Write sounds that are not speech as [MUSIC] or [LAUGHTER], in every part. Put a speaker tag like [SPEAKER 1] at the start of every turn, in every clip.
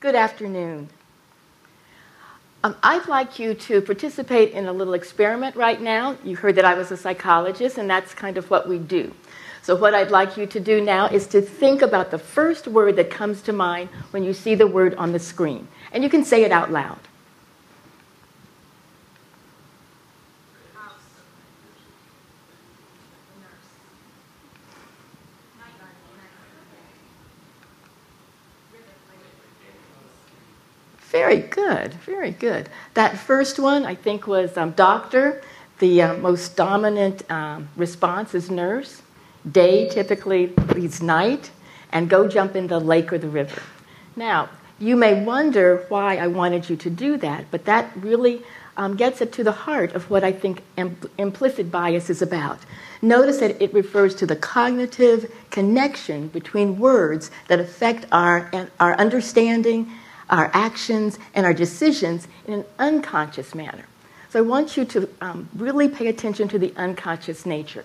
[SPEAKER 1] Good afternoon. Um, I'd like you to participate in a little experiment right now. You heard that I was a psychologist, and that's kind of what we do. So, what I'd like you to do now is to think about the first word that comes to mind when you see the word on the screen. And you can say it out loud. Very good, very good. That first one, I think, was um, doctor. The uh, most dominant um, response is nurse. Day typically leads night, and go jump in the lake or the river. Now, you may wonder why I wanted you to do that, but that really um, gets it to the heart of what I think implicit bias is about. Notice that it refers to the cognitive connection between words that affect our, our understanding our actions and our decisions in an unconscious manner. So I want you to um, really pay attention to the unconscious nature.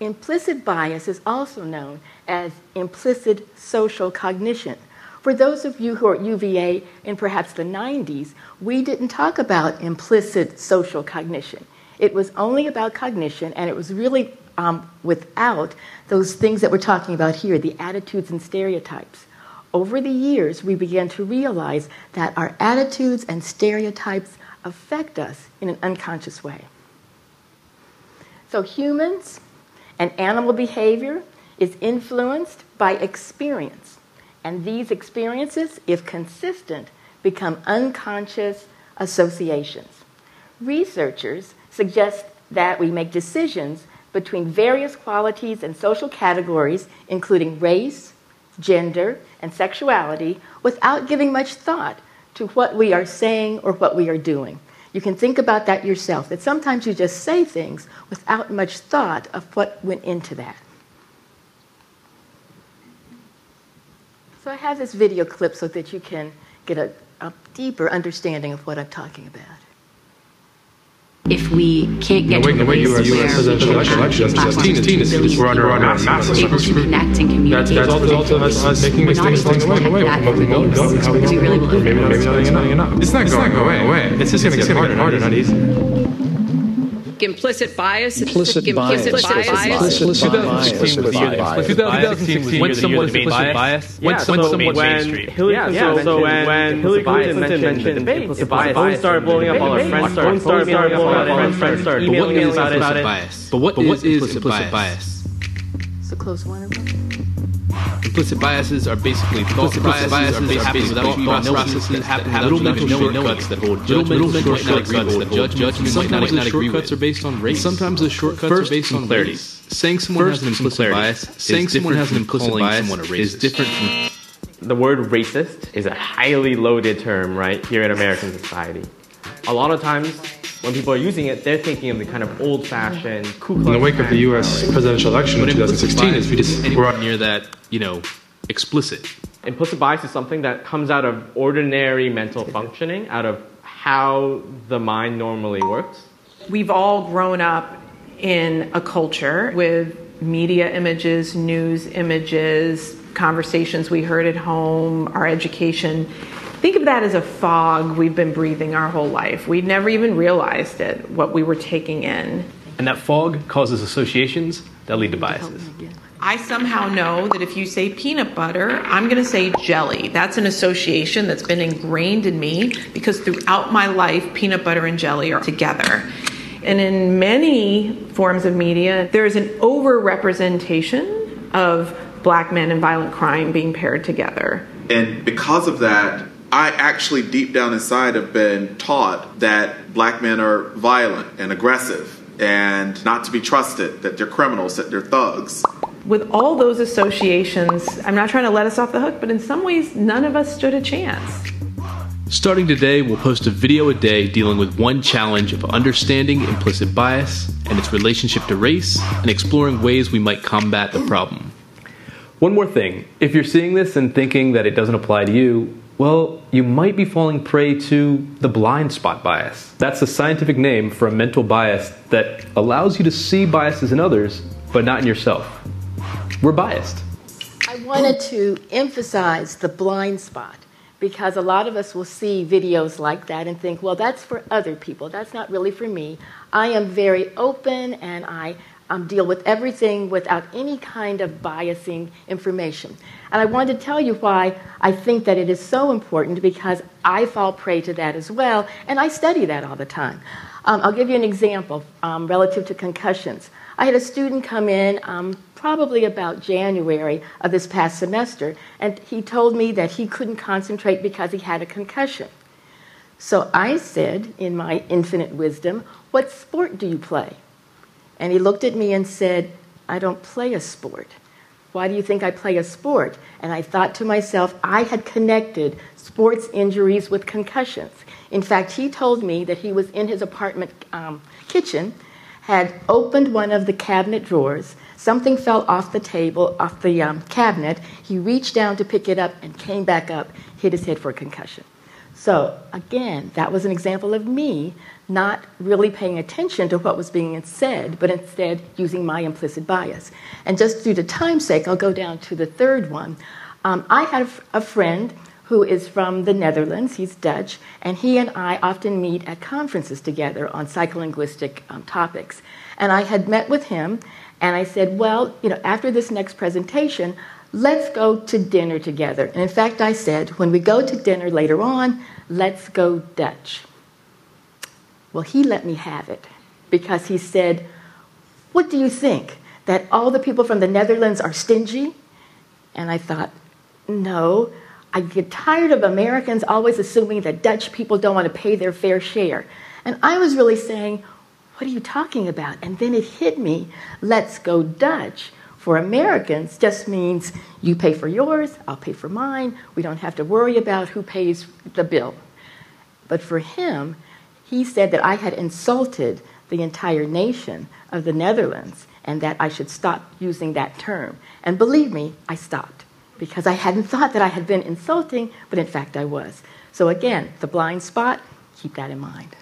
[SPEAKER 1] Implicit bias is also known as implicit social cognition. For those of you who are at UVA in perhaps the 90s, we didn't talk about implicit social cognition. It was only about cognition, and it was really um, without those things that we're talking about here the attitudes and stereotypes over the years, we began to realize that our attitudes and stereotypes affect us in an unconscious way. So, humans and animal behavior is influenced by experience. And these experiences, if consistent, become unconscious associations. Researchers suggest that we make decisions between various qualities and social categories, including race, gender, and sexuality without giving much thought to what we are saying or what we are doing. You can think about that yourself, that sometimes you just say things without much thought of what went into that. So I have this video clip so that you can get a, a deeper understanding of what I'm talking about
[SPEAKER 2] if we can't get
[SPEAKER 3] the way,
[SPEAKER 2] to
[SPEAKER 3] the way you are U.S. presidential election, election,
[SPEAKER 2] election,
[SPEAKER 3] election, we're under, under massive
[SPEAKER 2] able to connect and communicate.
[SPEAKER 3] That's, that's also us, us making mistakes along the way. away. What we know, how we
[SPEAKER 2] really believe
[SPEAKER 3] maybe, maybe not enough. It's not going to go away. It's just going to get harder, and harder, not easy
[SPEAKER 4] implicit bias.
[SPEAKER 5] Implicit bias. Implicit bias.
[SPEAKER 4] Implicit
[SPEAKER 5] bias.
[SPEAKER 6] 2016 was when someone was implicit bias. When someone when Hillary Clinton when Hillary Clinton mentioned the debate, the phone started blowing up. All our friends started blowing up. All our friends started emailing about it.
[SPEAKER 7] But what is implicit bias?
[SPEAKER 1] It's a close one.
[SPEAKER 7] Implicit biases are basically thought biases, biases are basically without thought processes that happen without little shortcuts that hold judgment, little shortcuts that hold judgment. Sometimes the shortcuts are based on race. Sometimes the shortcuts are based on clarity. Saying someone has an implicit bias, saying someone has an implicit bias is different from
[SPEAKER 6] the word racist is a highly loaded term, right, here in American society. A lot of times, when people are using it, they're thinking of the kind of old-fashioned Ku Klux
[SPEAKER 3] In the wake of the U.S. presidential election in 2016, is we just
[SPEAKER 7] we're near that, you know, explicit.
[SPEAKER 6] Implicit bias is something that comes out of ordinary mental functioning, out of how the mind normally works.
[SPEAKER 4] We've all grown up in a culture with media images, news images, conversations we heard at home, our education Think of that as a fog we've been breathing our whole life. We never even realized it, what we were taking in.
[SPEAKER 7] And that fog causes associations that lead to biases.
[SPEAKER 4] I somehow know that if you say peanut butter, I'm going to say jelly. That's an association that's been ingrained in me because throughout my life, peanut butter and jelly are together. And in many forms of media, there is an overrepresentation of black men and violent crime being paired together.
[SPEAKER 8] And because of that, I actually, deep down inside, have been taught that black men are violent and aggressive and not to be trusted, that they're criminals, that they're thugs.
[SPEAKER 4] With all those associations, I'm not trying to let us off the hook, but in some ways, none of us stood a chance.
[SPEAKER 7] Starting today, we'll post a video a day dealing with one challenge of understanding implicit bias and its relationship to race and exploring ways we might combat the problem. One more thing if you're seeing this and thinking that it doesn't apply to you, well, you might be falling prey to the blind spot bias. That's the scientific name for a mental bias that allows you to see biases in others, but not in yourself. We're biased.
[SPEAKER 1] I wanted to emphasize the blind spot because a lot of us will see videos like that and think, well, that's for other people. That's not really for me. I am very open and I um, deal with everything without any kind of biasing information. And I wanted to tell you why I think that it is so important because I fall prey to that as well, and I study that all the time. Um, I'll give you an example um, relative to concussions. I had a student come in um, probably about January of this past semester, and he told me that he couldn't concentrate because he had a concussion. So I said, in my infinite wisdom, What sport do you play? And he looked at me and said, I don't play a sport. Why do you think I play a sport? And I thought to myself, I had connected sports injuries with concussions. In fact, he told me that he was in his apartment um, kitchen, had opened one of the cabinet drawers. Something fell off the table, off the um, cabinet. He reached down to pick it up and came back up, hit his head for a concussion. So, again, that was an example of me not really paying attention to what was being said, but instead using my implicit bias. And just due to time's sake, I'll go down to the third one. Um, I have a friend who is from the Netherlands, he's Dutch, and he and I often meet at conferences together on psycholinguistic um, topics. And I had met with him, and I said, Well, you know, after this next presentation, let's go to dinner together. And in fact, I said, When we go to dinner later on, let's go Dutch. Well, he let me have it because he said, What do you think? That all the people from the Netherlands are stingy? And I thought, No. I get tired of Americans always assuming that Dutch people don't want to pay their fair share. And I was really saying, What are you talking about? And then it hit me let's go Dutch. For Americans, just means you pay for yours, I'll pay for mine. We don't have to worry about who pays the bill. But for him, he said that I had insulted the entire nation of the Netherlands and that I should stop using that term. And believe me, I stopped because I hadn't [LAUGHS] thought that I had been insulting, but in fact I was. So again, the blind spot, keep that in mind.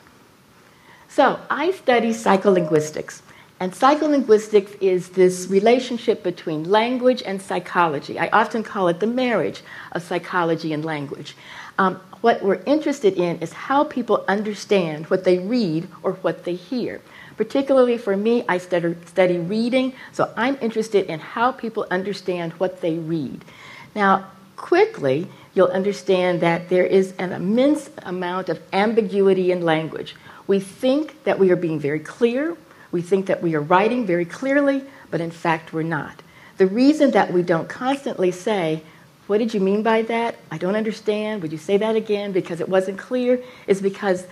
[SPEAKER 1] So I study psycholinguistics. And psycholinguistics is this relationship between language and psychology. I often call it the marriage of psychology and language. Um, what we're interested in is how people understand what they read or what they hear. Particularly for me, I study, reading, so I'm interested in how people understand what they read. Now, quickly, you'll understand that there is an immense amount of ambiguity in language. We think that we are being very clear, we think that we are writing very clearly, but in fact, we're not. The reason that we don't constantly say, what did you mean by that? I don't understand. Would you say that again because it wasn't clear? Is because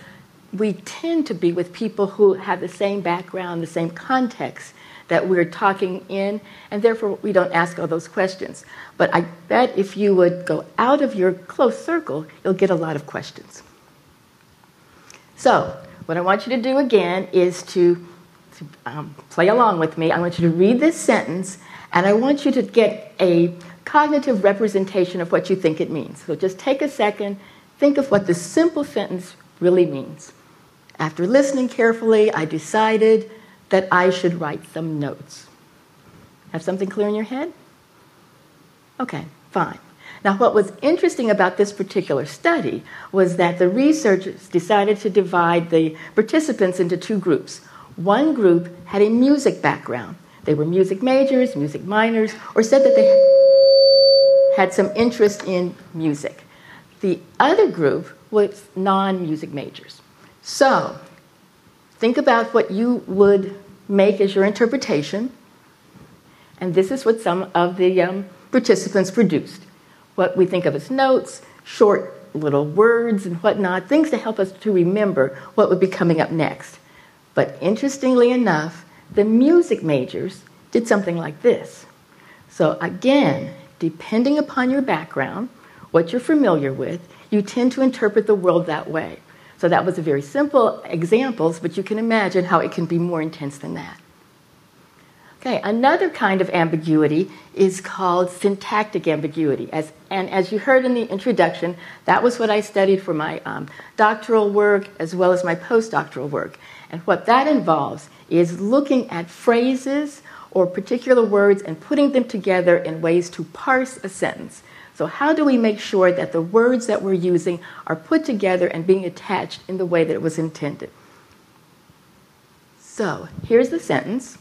[SPEAKER 1] we tend to be with people who have the same background, the same context that we're talking in, and therefore we don't ask all those questions. But I bet if you would go out of your close circle, you'll get a lot of questions. So, what I want you to do again is to, to um, play along with me. I want you to read this sentence, and I want you to get a cognitive representation of what you think it means. So just take a second, think of what this simple sentence really means. After listening carefully, I decided that I should write some notes. Have something clear in your head? Okay, fine. Now, what was interesting about this particular study was that the researchers decided to divide the participants into two groups. One group had a music background. They were music majors, music minors, or said that they had some interest in music. The other group was non music majors. So, think about what you would make as your interpretation, and this is what some of the um, participants produced. What we think of as notes, short little words and whatnot, things to help us to remember what would be coming up next. But interestingly enough, the music majors did something like this. So again, depending upon your background, what you're familiar with, you tend to interpret the world that way. So that was a very simple examples, but you can imagine how it can be more intense than that. Okay, another kind of ambiguity is called syntactic ambiguity. As, and as you heard in the introduction, that was what I studied for my um, doctoral work as well as my postdoctoral work. And what that involves is looking at phrases or particular words and putting them together in ways to parse a sentence. So, how do we make sure that the words that we're using are put together and being attached in the way that it was intended? So, here's the sentence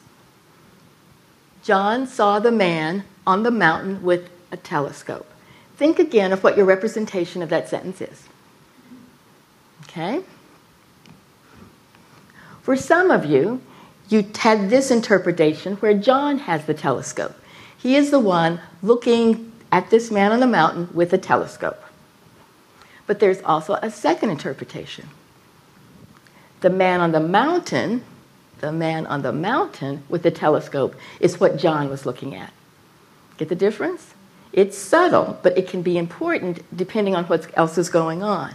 [SPEAKER 1] John saw the man on the mountain with a telescope. Think again of what your representation of that sentence is. Okay? For some of you, you had this interpretation where John has the telescope. He is the one looking at this man on the mountain with a telescope. But there's also a second interpretation. The man on the mountain, the man on the mountain with the telescope, is what John was looking at. Get the difference? It's subtle, but it can be important depending on what else is going on.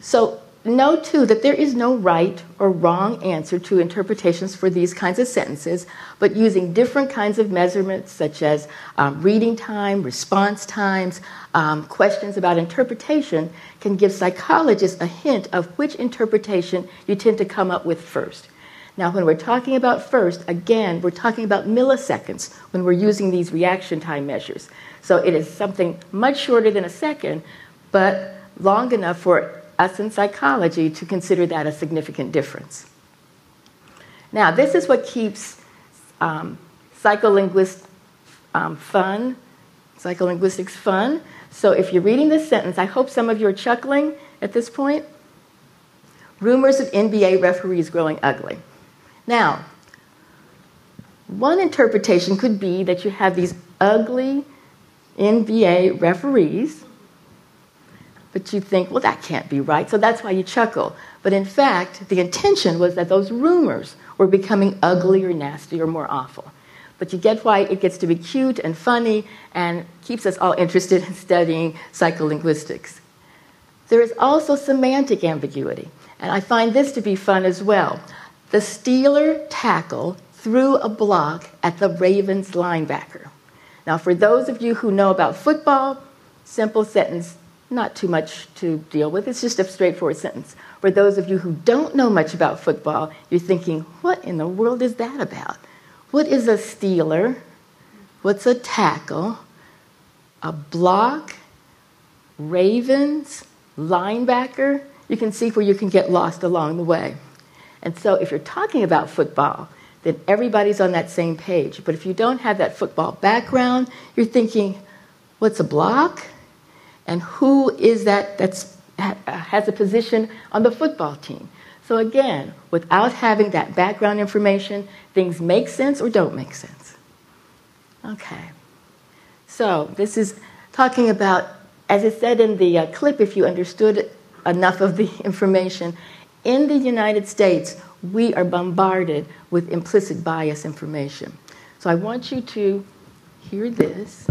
[SPEAKER 1] So Know too that there is no right or wrong answer to interpretations for these kinds of sentences, but using different kinds of measurements such as um, reading time, response times, um, questions about interpretation can give psychologists a hint of which interpretation you tend to come up with first. Now, when we're talking about first, again, we're talking about milliseconds when we're using these reaction time measures. So it is something much shorter than a second, but long enough for us in psychology to consider that a significant difference. Now, this is what keeps um, um, fun, psycholinguistics fun. So if you're reading this sentence, I hope some of you are chuckling at this point. Rumors of NBA referees growing ugly. Now, one interpretation could be that you have these ugly NBA referees but you think, well, that can't be right. So that's why you chuckle. But in fact, the intention was that those rumors were becoming uglier, nastier, more awful. But you get why it gets to be cute and funny and keeps us all interested in studying psycholinguistics. There is also semantic ambiguity, and I find this to be fun as well. The Steeler tackle threw a block at the Ravens linebacker. Now, for those of you who know about football, simple sentence not too much to deal with. It's just a straightforward sentence. For those of you who don't know much about football, you're thinking, what in the world is that about? What is a steeler? What's a tackle? A block? Ravens? Linebacker? You can see where you can get lost along the way. And so, if you're talking about football, then everybody's on that same page. But if you don't have that football background, you're thinking, what's a block? And who is that that has a position on the football team. So again, without having that background information, things make sense or don't make sense. Okay. So this is talking about, as it said in the uh, clip, if you understood enough of the [LAUGHS] information, in the United States, we are bombarded with implicit bias information. So I want you to hear this.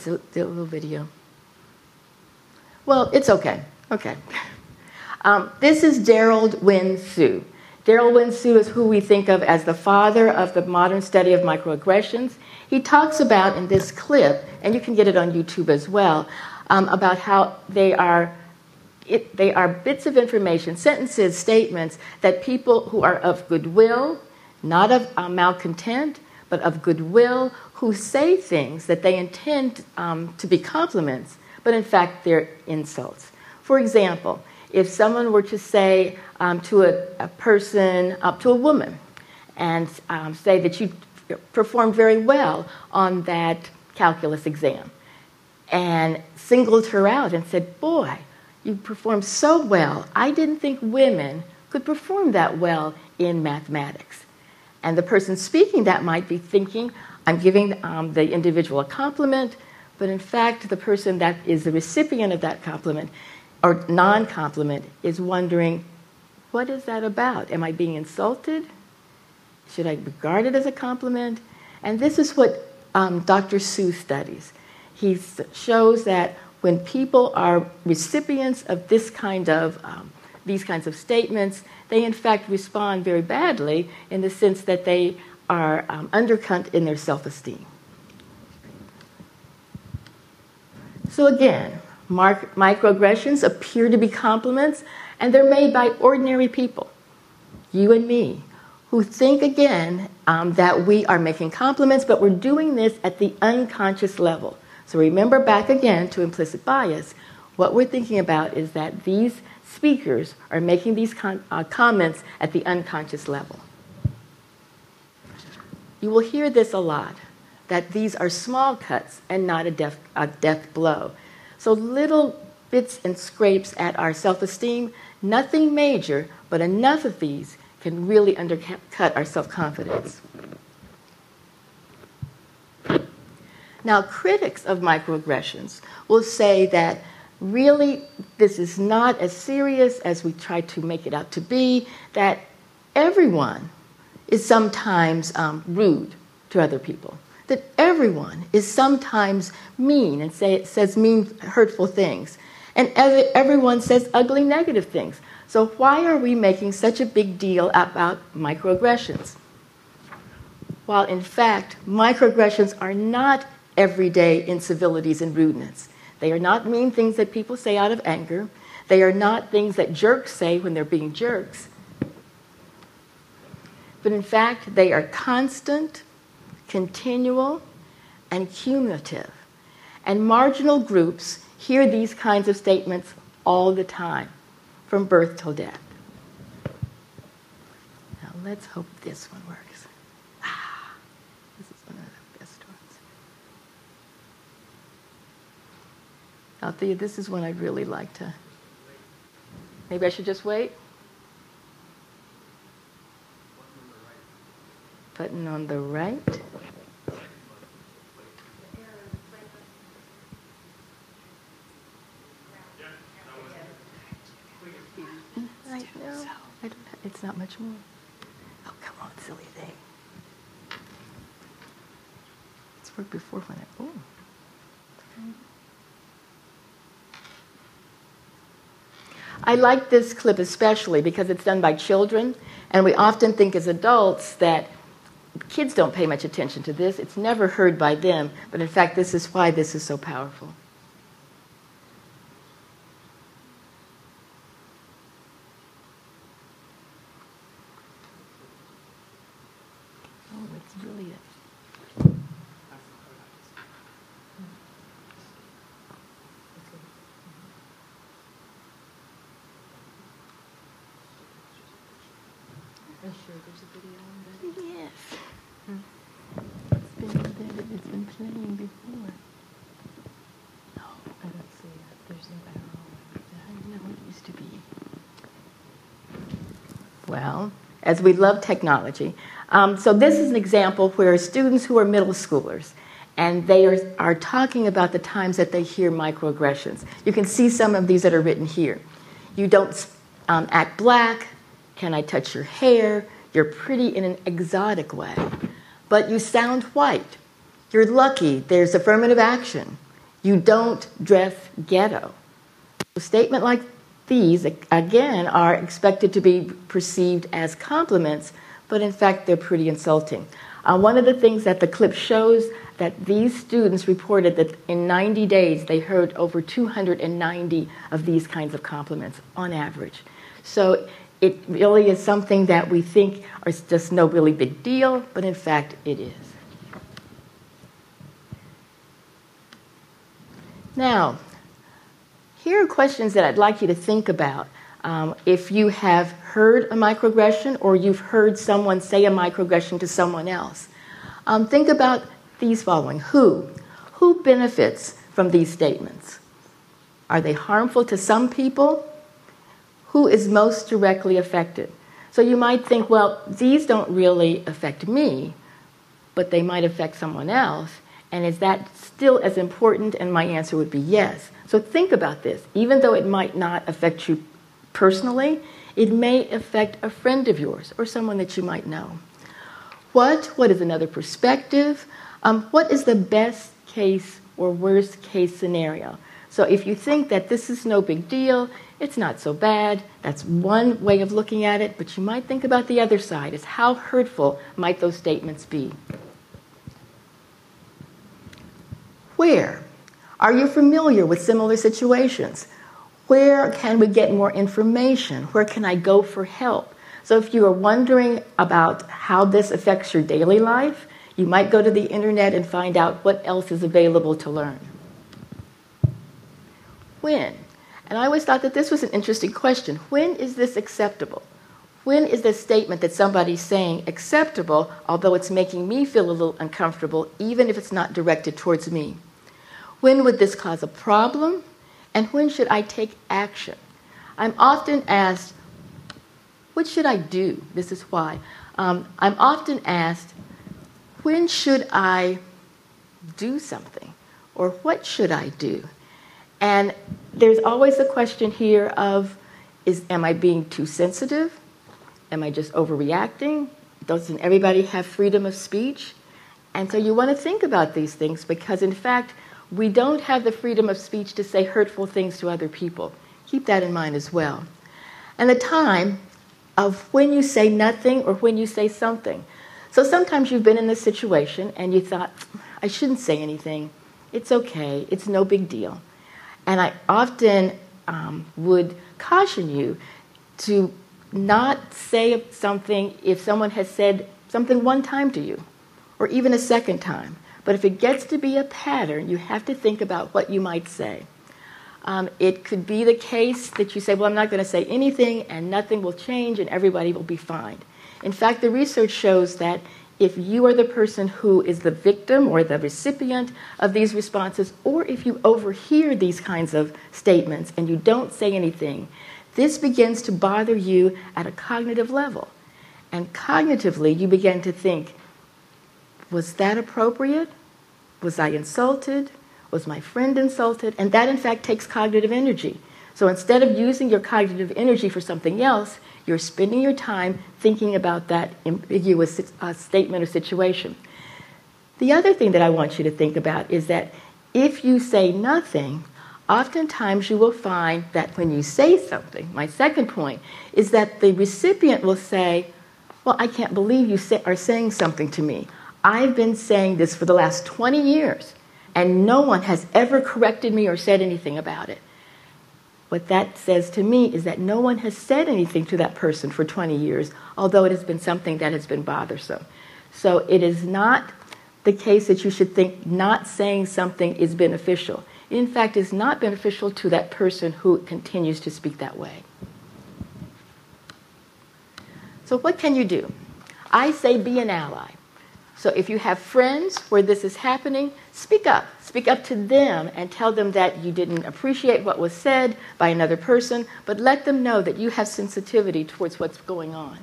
[SPEAKER 1] It's a, a little video. Well, it's okay. Okay. Um, this is Derald Wing Sue. Derald Wing Sue is who we think of as the father of the modern study of microaggressions. He talks about in this clip, and you can get it on YouTube as well, um, about how they are it, they are bits of information, sentences, statements that people who are of goodwill, not of uh, malcontent, but of goodwill, who say things that they intend um, to be compliments, but in fact they're insults. For example, if someone were to say um, to a, a person, up uh, to a woman, and um, say that you performed very well on that calculus exam, and singled her out and said, Boy, you performed so well. I didn't think women could perform that well in mathematics. And the person speaking that might be thinking, I'm giving um, the individual a compliment, but in fact, the person that is the recipient of that compliment or non compliment is wondering, what is that about? Am I being insulted? Should I regard it as a compliment? And this is what um, Dr. Sue studies. He shows that when people are recipients of this kind of um, these kinds of statements, they in fact respond very badly in the sense that they are um, undercut in their self esteem. So, again, mark- microaggressions appear to be compliments, and they're made by ordinary people, you and me, who think again um, that we are making compliments, but we're doing this at the unconscious level. So remember back again to implicit bias. What we're thinking about is that these speakers are making these uh, comments at the unconscious level. You will hear this a lot that these are small cuts and not a death, a death blow. So little bits and scrapes at our self esteem, nothing major, but enough of these can really undercut our self confidence. Now, critics of microaggressions will say that really this is not as serious as we try to make it out to be, that everyone is sometimes um, rude to other people, that everyone is sometimes mean and say, says mean, hurtful things, and everyone says ugly, negative things. So, why are we making such a big deal about microaggressions? While in fact, microaggressions are not everyday incivilities and rudeness. They are not mean things that people say out of anger. They are not things that jerks say when they're being jerks. But in fact, they are constant, continual, and cumulative. And marginal groups hear these kinds of statements all the time, from birth till death. Now let's hope this one works. Ah, this is one of the best ones. Althea, this is one I'd really like to. Maybe I should just wait? Button on the right. It's not much more. Oh, come on, silly thing. It's worked before when I. Oh. I like this clip especially because it's done by children, and we often think as adults that kids don't pay much attention to this. It's never heard by them, but in fact, this is why this is so powerful. As we love technology. Um, so this is an example where students who are middle schoolers and they are, are talking about the times that they hear microaggressions. You can see some of these that are written here. You don't um, act black. Can I touch your hair? You're pretty in an exotic way. But you sound white. You're lucky. There's affirmative action. You don't dress ghetto. A statement like these, again, are expected to be perceived as compliments, but in fact, they're pretty insulting. Uh, one of the things that the clip shows that these students reported that in 90 days they heard over 290 of these kinds of compliments on average. So it really is something that we think is just no really big deal, but in fact it is. Now, here are questions that I'd like you to think about. Um, if you have heard a microaggression or you've heard someone say a microaggression to someone else, um, think about these following Who? Who benefits from these statements? Are they harmful to some people? Who is most directly affected? So you might think, well, these don't really affect me, but they might affect someone else. And is that still as important? And my answer would be yes. So think about this. Even though it might not affect you personally, it may affect a friend of yours or someone that you might know. What? What is another perspective? Um, what is the best case or worst case scenario? So if you think that this is no big deal, it's not so bad. That's one way of looking at it, but you might think about the other side is how hurtful might those statements be? Where? Are you familiar with similar situations? Where can we get more information? Where can I go for help? So, if you are wondering about how this affects your daily life, you might go to the internet and find out what else is available to learn. When? And I always thought that this was an interesting question. When is this acceptable? When is this statement that somebody's saying acceptable, although it's making me feel a little uncomfortable, even if it's not directed towards me? When would this cause a problem? And when should I take action? I'm often asked, what should I do? This is why. Um, I'm often asked, when should I do something? Or what should I do? And there's always a question here of is am I being too sensitive? Am I just overreacting? Doesn't everybody have freedom of speech? And so you want to think about these things because, in fact, we don't have the freedom of speech to say hurtful things to other people. Keep that in mind as well. And the time of when you say nothing or when you say something. So sometimes you've been in this situation and you thought, I shouldn't say anything. It's okay. It's no big deal. And I often um, would caution you to not say something if someone has said something one time to you or even a second time. But if it gets to be a pattern, you have to think about what you might say. Um, it could be the case that you say, Well, I'm not going to say anything and nothing will change and everybody will be fine. In fact, the research shows that if you are the person who is the victim or the recipient of these responses, or if you overhear these kinds of statements and you don't say anything, this begins to bother you at a cognitive level. And cognitively, you begin to think, was that appropriate? Was I insulted? Was my friend insulted? And that, in fact, takes cognitive energy. So instead of using your cognitive energy for something else, you're spending your time thinking about that ambiguous uh, statement or situation. The other thing that I want you to think about is that if you say nothing, oftentimes you will find that when you say something, my second point is that the recipient will say, Well, I can't believe you say, are saying something to me. I've been saying this for the last 20 years, and no one has ever corrected me or said anything about it. What that says to me is that no one has said anything to that person for 20 years, although it has been something that has been bothersome. So it is not the case that you should think not saying something is beneficial. in fact, it's not beneficial to that person who continues to speak that way. So, what can you do? I say be an ally. So if you have friends where this is happening, speak up. Speak up to them and tell them that you didn't appreciate what was said by another person, but let them know that you have sensitivity towards what's going on.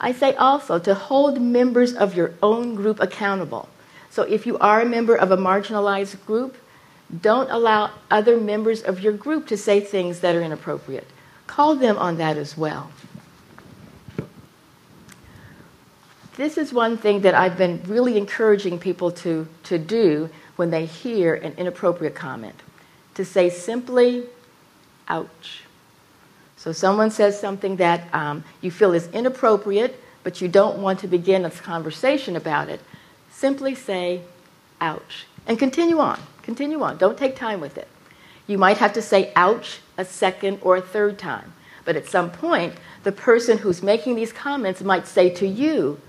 [SPEAKER 1] I say also to hold members of your own group accountable. So if you are a member of a marginalized group, don't allow other members of your group to say things that are inappropriate. Call them on that as well. This is one thing that I've been really encouraging people to, to do when they hear an inappropriate comment to say simply, ouch. So someone says something that um, you feel is inappropriate, but you don't want to begin a conversation about it. Simply say, ouch. And continue on. Continue on. Don't take time with it. You might have to say ouch a second or a third time. But at some point, the person who's making these comments might say to you,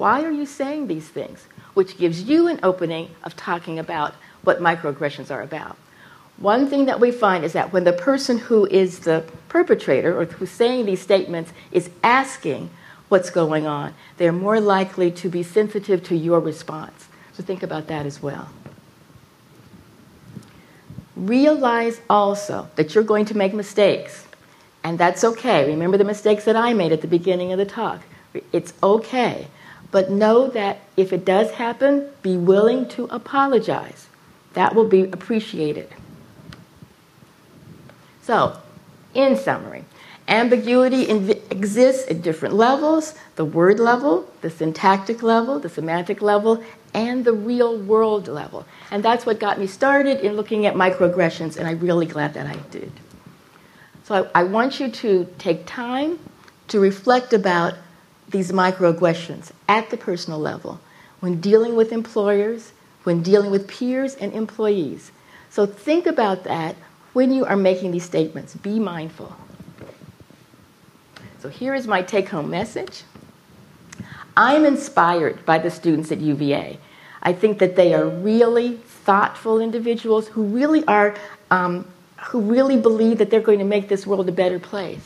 [SPEAKER 1] why are you saying these things? Which gives you an opening of talking about what microaggressions are about. One thing that we find is that when the person who is the perpetrator or who's saying these statements is asking what's going on, they're more likely to be sensitive to your response. So think about that as well. Realize also that you're going to make mistakes, and that's okay. Remember the mistakes that I made at the beginning of the talk. It's okay. But know that if it does happen, be willing to apologize. That will be appreciated. So, in summary, Ambiguity exists at different levels the word level, the syntactic level, the semantic level, and the real world level. And that's what got me started in looking at microaggressions, and I'm really glad that I did. So I, I want you to take time to reflect about these microaggressions at the personal level when dealing with employers, when dealing with peers and employees. So think about that when you are making these statements. Be mindful. So here is my take home message. I'm inspired by the students at UVA. I think that they are really thoughtful individuals who really are, um, who really believe that they're going to make this world a better place.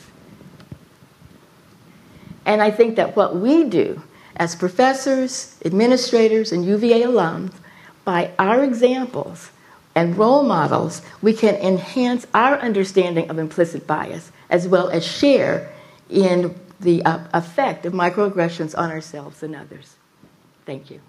[SPEAKER 1] And I think that what we do as professors, administrators, and UVA alums, by our examples and role models, we can enhance our understanding of implicit bias as well as share in the uh, effect of microaggressions on ourselves and others. Thank you.